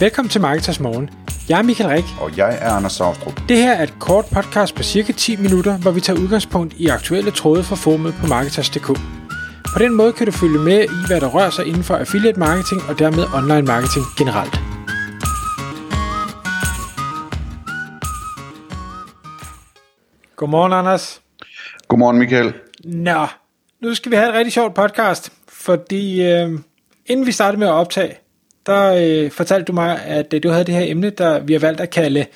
Velkommen til Marketers Morgen. Jeg er Michael Rik. Og jeg er Anders Saustrup. Det her er et kort podcast på cirka 10 minutter, hvor vi tager udgangspunkt i aktuelle tråde fra formet på Marketers.dk. På den måde kan du følge med i, hvad der rører sig inden for affiliate marketing og dermed online marketing generelt. Godmorgen, Anders. Godmorgen, Michael. Nå, nu skal vi have et rigtig sjovt podcast, fordi øh, inden vi startede med at optage, der øh, fortalte du mig, at øh, du havde det her emne, der vi har valgt at kalde øh,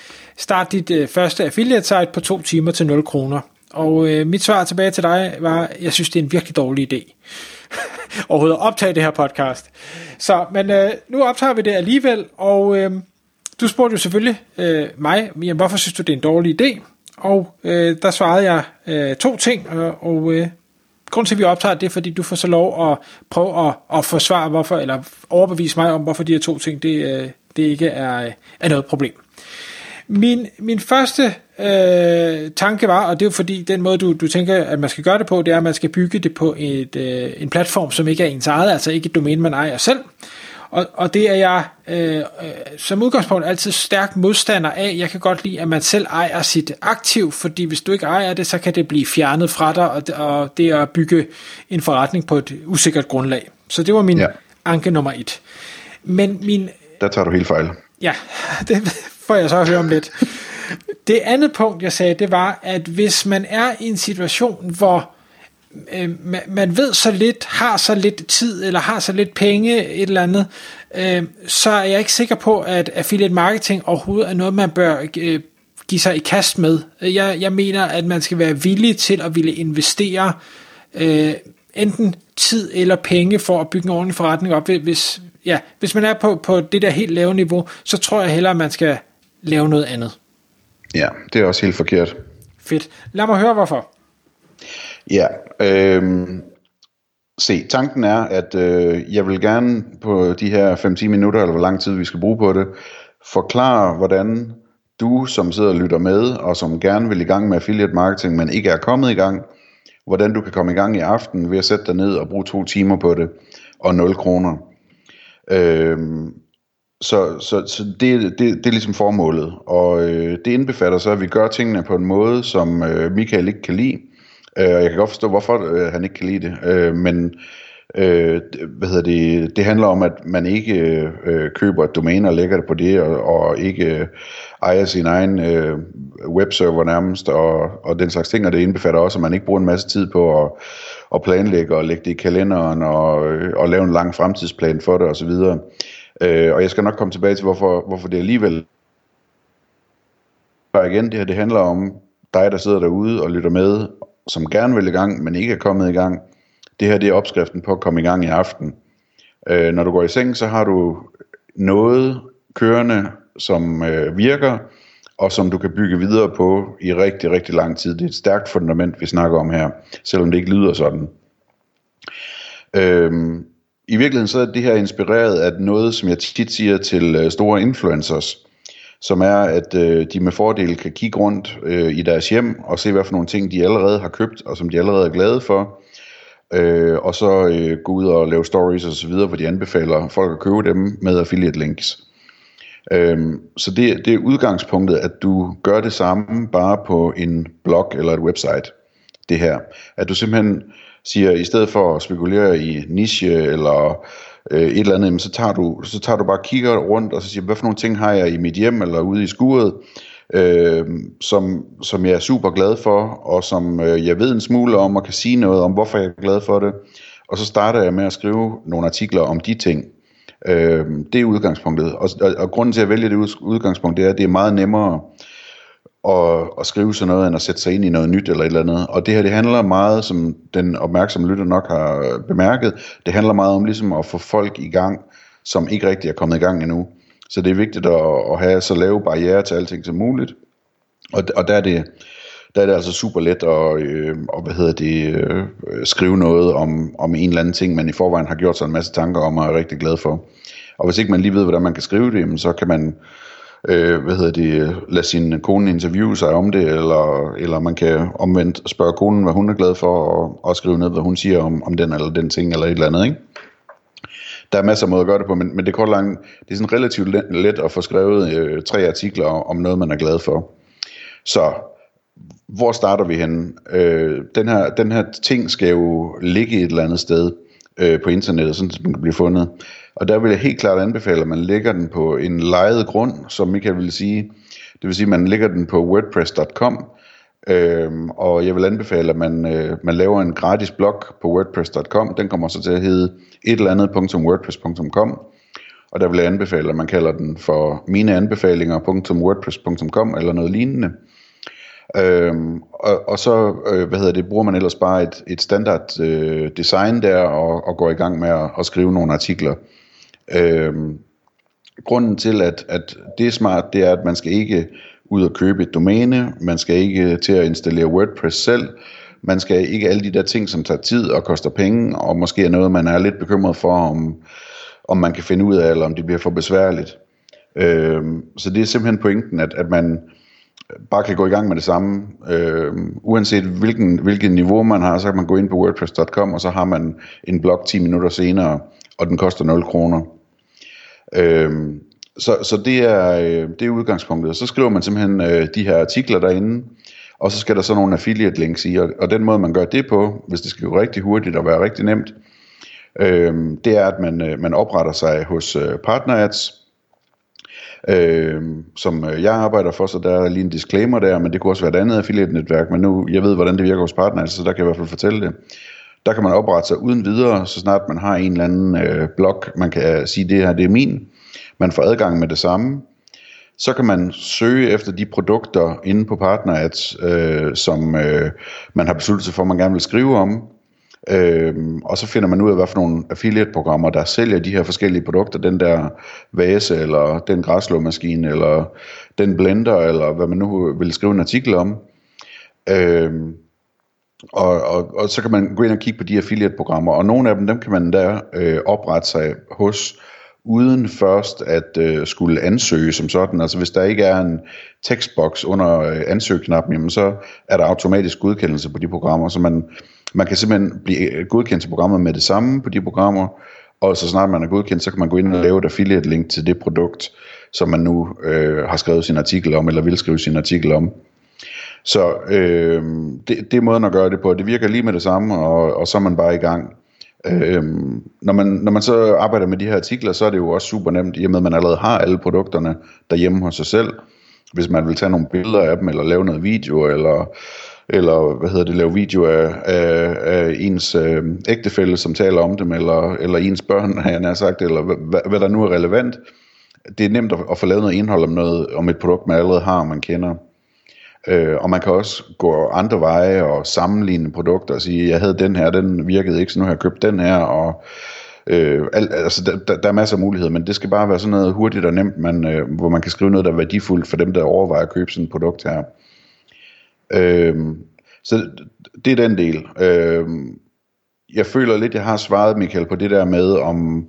Start dit øh, første affiliate site på to timer til 0 kroner. Og øh, mit svar tilbage til dig var, at jeg synes, det er en virkelig dårlig idé overhovedet at optage det her podcast. Så, men øh, nu optager vi det alligevel, og øh, du spurgte jo selvfølgelig øh, mig, jamen, hvorfor synes du, det er en dårlig idé? Og øh, der svarede jeg øh, to ting, og, og øh, grund til, at vi optager det, er, fordi du får så lov at prøve at, at forsvare, hvorfor, eller overbevise mig om, hvorfor de her to ting, det, øh, det ikke er, øh, er noget problem. Min, min første øh, tanke var, og det er jo fordi, den måde, du, du tænker, at man skal gøre det på, det er, at man skal bygge det på et, øh, en platform, som ikke er ens eget, altså ikke et domæne, man ejer selv. Og, og det er jeg øh, øh, som udgangspunkt altid stærk modstander af. Jeg kan godt lide, at man selv ejer sit aktiv, fordi hvis du ikke ejer det, så kan det blive fjernet fra dig, og, og det er at bygge en forretning på et usikkert grundlag. Så det var min ja. anke nummer et. Men min... Der tager du helt fejl. Ja, det får jeg så at høre om lidt. Det andet punkt, jeg sagde, det var, at hvis man er i en situation, hvor øh, man, man ved så lidt, har så lidt tid, eller har så lidt penge, et eller andet, øh, så er jeg ikke sikker på, at affiliate marketing overhovedet er noget, man bør øh, give sig i kast med. Jeg, jeg mener, at man skal være villig til at ville investere øh, enten tid eller penge for at bygge en ordentlig forretning op. Hvis, ja, hvis man er på, på det der helt lave niveau, så tror jeg hellere, at man skal lave noget andet. Ja, det er også helt forkert. Fedt. Lad mig høre, hvorfor. Ja, øh, se, tanken er, at øh, jeg vil gerne på de her 5-10 minutter, eller hvor lang tid vi skal bruge på det, forklare, hvordan du, som sidder og lytter med, og som gerne vil i gang med affiliate marketing, men ikke er kommet i gang, hvordan du kan komme i gang i aften ved at sætte dig ned og bruge to timer på det, og 0 kroner. Øh, så, så, så det, det, det er ligesom formålet, og øh, det indbefatter så, at vi gør tingene på en måde, som øh, Michael ikke kan lide, Øh, og jeg kan godt forstå, hvorfor øh, han ikke kan lide det. Øh, men øh, hvad hedder det, det handler om, at man ikke øh, køber et domæne og lægger det på det, og, og ikke øh, ejer sin egen øh, webserver nærmest, og, og den slags ting. Og det indbefatter også, at man ikke bruger en masse tid på at, at planlægge og lægge det i kalenderen og, øh, og lave en lang fremtidsplan for det osv. Øh, og jeg skal nok komme tilbage til, hvorfor, hvorfor det alligevel igen, det her det handler om dig, der sidder derude og lytter med, som gerne vil i gang, men ikke er kommet i gang. Det her det er opskriften på at komme i gang i aften. Øh, når du går i seng, så har du noget kørende, som øh, virker, og som du kan bygge videre på i rigtig, rigtig lang tid. Det er et stærkt fundament, vi snakker om her, selvom det ikke lyder sådan. Øhm, I virkeligheden så er det her inspireret af noget, som jeg tit siger til øh, store influencers, som er, at øh, de med fordel kan kigge rundt øh, i deres hjem og se, hvad for nogle ting de allerede har købt, og som de allerede er glade for, øh, og så øh, gå ud og lave stories og så videre, hvor de anbefaler folk at købe dem med affiliate links. Øhm, så det, det er udgangspunktet, at du gør det samme bare på en blog eller et website. Det her. At du simpelthen siger, i stedet for at spekulere i niche eller øh, et eller andet, så tager, du, så tager du bare kigger rundt, og så siger, hvad for nogle ting har jeg i mit hjem, eller ude i skuret, øh, som, som jeg er super glad for, og som øh, jeg ved en smule om, og kan sige noget om, hvorfor jeg er glad for det. Og så starter jeg med at skrive nogle artikler om de ting. Øh, det er udgangspunktet. Og, og, og grunden til at vælge det udgangspunkt, det er, at det er meget nemmere at, at skrive sådan noget, end at sætte sig ind i noget nyt eller et eller andet. Og det her, det handler meget, som den opmærksomme lytter nok har bemærket, det handler meget om ligesom at få folk i gang, som ikke rigtig er kommet i gang endnu. Så det er vigtigt at, at have så lave barriere til alting som muligt. Og, og der er det, der er det altså super let at, øh, og, hvad hedder det, øh, skrive noget om, om en eller anden ting, man i forvejen har gjort sig en masse tanker om og er rigtig glad for. Og hvis ikke man lige ved, hvordan man kan skrive det, så kan man øh, hvad hedder det, lade sin kone interviewe sig om det, eller, eller man kan omvendt spørge konen, hvad hun er glad for, og, og skrive ned, hvad hun siger om, om den eller den ting, eller et eller andet, ikke? der er masser af måder at gøre det på, men, men det, er langt, det er sådan relativt let, let at få skrevet øh, tre artikler om noget, man er glad for. Så hvor starter vi henne? Øh, den, her, den her ting skal jo ligge et eller andet sted øh, på internettet, sådan at den kan blive fundet. Og der vil jeg helt klart anbefale, at man lægger den på en lejet grund, som Michael vil sige. Det vil sige, at man lægger den på wordpress.com, Øhm, og jeg vil anbefale, at man, øh, man laver en gratis blog på wordpress.com. Den kommer så til at hedde et eller andet .wordpress.com. Og der vil jeg anbefale, at man kalder den for mineanbefalinger.wordpress.com eller noget lignende. Øhm, og, og så øh, hvad hedder det, bruger man ellers bare et, et standard øh, design der og, og går i gang med at, at skrive nogle artikler. Øhm, grunden til, at, at det er smart, det er, at man skal ikke ud og købe et domæne, man skal ikke til at installere WordPress selv, man skal ikke alle de der ting, som tager tid og koster penge, og måske er noget, man er lidt bekymret for, om, om man kan finde ud af, eller om det bliver for besværligt. Øhm, så det er simpelthen pointen, at, at man bare kan gå i gang med det samme. Øh, uanset hvilken, hvilket niveau man har, så kan man gå ind på wordpress.com, og så har man en blog 10 minutter senere, og den koster 0 kroner. Øh, så, så det, er, øh, det er udgangspunktet. Så skriver man simpelthen øh, de her artikler derinde, og så skal der så nogle affiliate links i, og, og den måde man gør det på, hvis det skal gå rigtig hurtigt og være rigtig nemt, øh, det er at man, øh, man opretter sig hos øh, PartnerAds, Øhm, øh, som jeg arbejder for, så der er lige en disclaimer der, men det kunne også være et andet affiliate-netværk, men nu, jeg ved, hvordan det virker hos Partner så der kan jeg i hvert fald fortælle det. Der kan man oprette sig uden videre, så snart man har en eller anden øh, blog, man kan øh, sige, det her det er min, man får adgang med det samme. Så kan man søge efter de produkter inde på PartnerAds, øh, som øh, man har besluttet sig for, at man gerne vil skrive om. Øhm, og så finder man ud af, hvad for nogle affiliate-programmer, der sælger de her forskellige produkter. Den der vase, eller den græslåmaskine, eller den blender, eller hvad man nu vil skrive en artikel om. Øhm, og, og, og så kan man gå ind og kigge på de affiliate-programmer, og nogle af dem, dem kan man der øh, oprette sig hos uden først at øh, skulle ansøge som sådan. Altså hvis der ikke er en tekstboks under øh, ansøgknappen, jamen, så er der automatisk godkendelse på de programmer, så man, man kan simpelthen blive øh, godkendt til programmet med det samme på de programmer, og så snart man er godkendt, så kan man gå ind og lave et affiliate link til det produkt, som man nu øh, har skrevet sin artikel om, eller vil skrive sin artikel om. Så øh, det, det er måden at gøre det på. Det virker lige med det samme, og, og så er man bare i gang. Øh, når, man, når man så arbejder med de her artikler, så er det jo også super nemt, i og med at man allerede har alle produkterne derhjemme hos sig selv. Hvis man vil tage nogle billeder af dem, eller lave noget video, eller, eller hvad hedder det, lave video af, af, af ens øh, ægtefælle, som taler om dem, eller, eller ens børn, har jeg nær sagt, eller hvad, hvad der nu er relevant. Det er nemt at, at få lavet noget indhold om, noget, om et produkt, man allerede har, og man kender. Øh, og man kan også gå andre veje og sammenligne produkter og sige, jeg havde den her, den virkede ikke, så nu har jeg købt den her, og øh, al, altså, der, der, der er masser af muligheder, men det skal bare være sådan noget hurtigt og nemt, man, øh, hvor man kan skrive noget, der er værdifuldt for dem, der overvejer at købe sådan et produkt her. Øhm, så det er den del. Øhm, jeg føler lidt, jeg har svaret, Michael, på det der med, om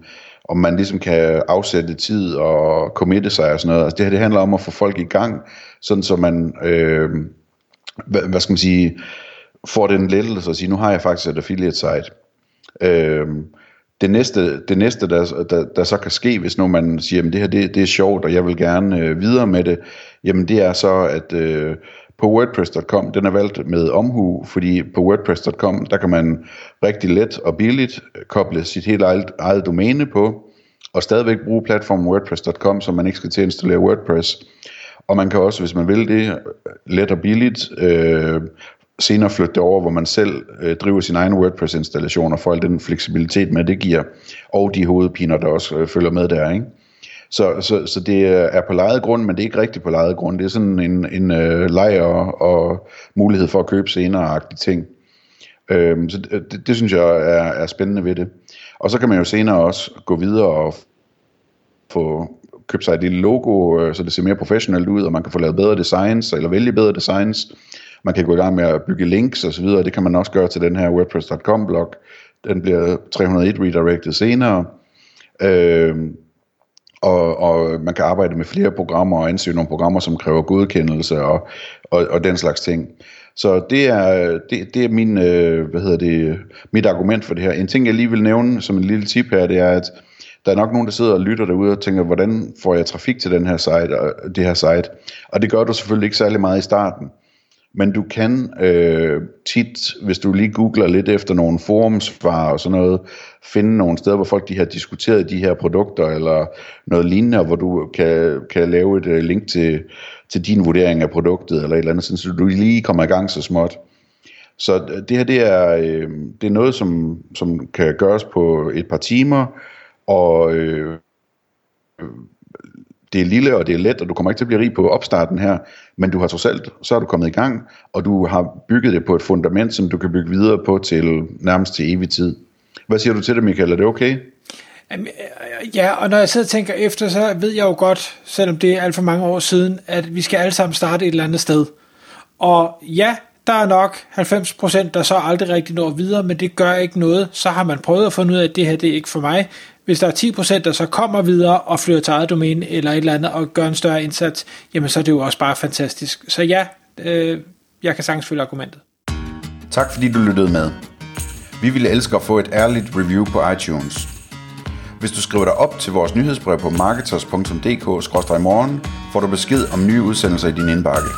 om man ligesom kan afsætte tid og committe sig og sådan noget. Altså det her det handler om at få folk i gang, sådan så man, øh, hvad, hvad skal man sige, får den lettelse at sige, nu har jeg faktisk et affiliate site. Øh, det næste, det næste der, der, der så kan ske, hvis nu man siger, at det her det, det er sjovt, og jeg vil gerne øh, videre med det, jamen det er så, at øh, på WordPress.com, den er valgt med omhu, fordi på WordPress.com, der kan man rigtig let og billigt koble sit helt eget, eget domæne på, og stadigvæk bruge platformen WordPress.com, så man ikke skal til at installere WordPress. Og man kan også, hvis man vil det, let og billigt, øh, senere flytte det over, hvor man selv øh, driver sin egen WordPress-installation og får al den fleksibilitet med, det giver, og de hovedpiner, der også øh, følger med der, ikke? Så, så, så det er på lejet grund, men det er ikke rigtigt på lejet grund. Det er sådan en, en øh, leg og, og mulighed for at købe senere-agtige ting. Øhm, så det, det synes jeg er, er spændende ved det. Og så kan man jo senere også gå videre og få købt sig et lille logo, øh, så det ser mere professionelt ud, og man kan få lavet bedre designs, eller vælge bedre designs. Man kan gå i gang med at bygge links osv., det kan man også gøre til den her WordPress.com blog. Den bliver 301 redirected senere. Øh, og, og man kan arbejde med flere programmer og ansøge nogle programmer, som kræver godkendelse og, og, og den slags ting. Så det er, det, det er min, øh, hvad hedder det, mit argument for det her. En ting, jeg lige vil nævne som en lille tip her, det er, at der er nok nogen, der sidder og lytter derude og tænker, hvordan får jeg trafik til den her site og det her site? Og det gør du selvfølgelig ikke særlig meget i starten. Men du kan øh, tit, hvis du lige googler lidt efter nogle forumsvar og sådan noget, finde nogle steder, hvor folk de har diskuteret de her produkter eller noget lignende, hvor du kan, kan lave et øh, link til, til din vurdering af produktet eller et eller andet, så du lige kommer i gang så småt. Så øh, det her det er, øh, det er noget, som, som kan gøres på et par timer, og øh, øh, det er lille, og det er let, og du kommer ikke til at blive rig på opstarten her, men du har trods alt, så er du kommet i gang, og du har bygget det på et fundament, som du kan bygge videre på til nærmest til evig tid. Hvad siger du til det, Michael? Er det okay? Øh, ja, og når jeg sidder og tænker efter, så ved jeg jo godt, selvom det er alt for mange år siden, at vi skal alle sammen starte et eller andet sted. Og ja, der er nok 90%, der så aldrig rigtig når videre, men det gør ikke noget. Så har man prøvet at finde ud af, at det her det er ikke for mig. Hvis der er 10%, der så kommer videre og flytter til eget domæne eller et eller andet og gør en større indsats, jamen så er det jo også bare fantastisk. Så ja, øh, jeg kan sagtens følge argumentet. Tak fordi du lyttede med. Vi ville elske at få et ærligt review på iTunes. Hvis du skriver dig op til vores nyhedsbrev på marketers.dk-morgen, får du besked om nye udsendelser i din indbakke.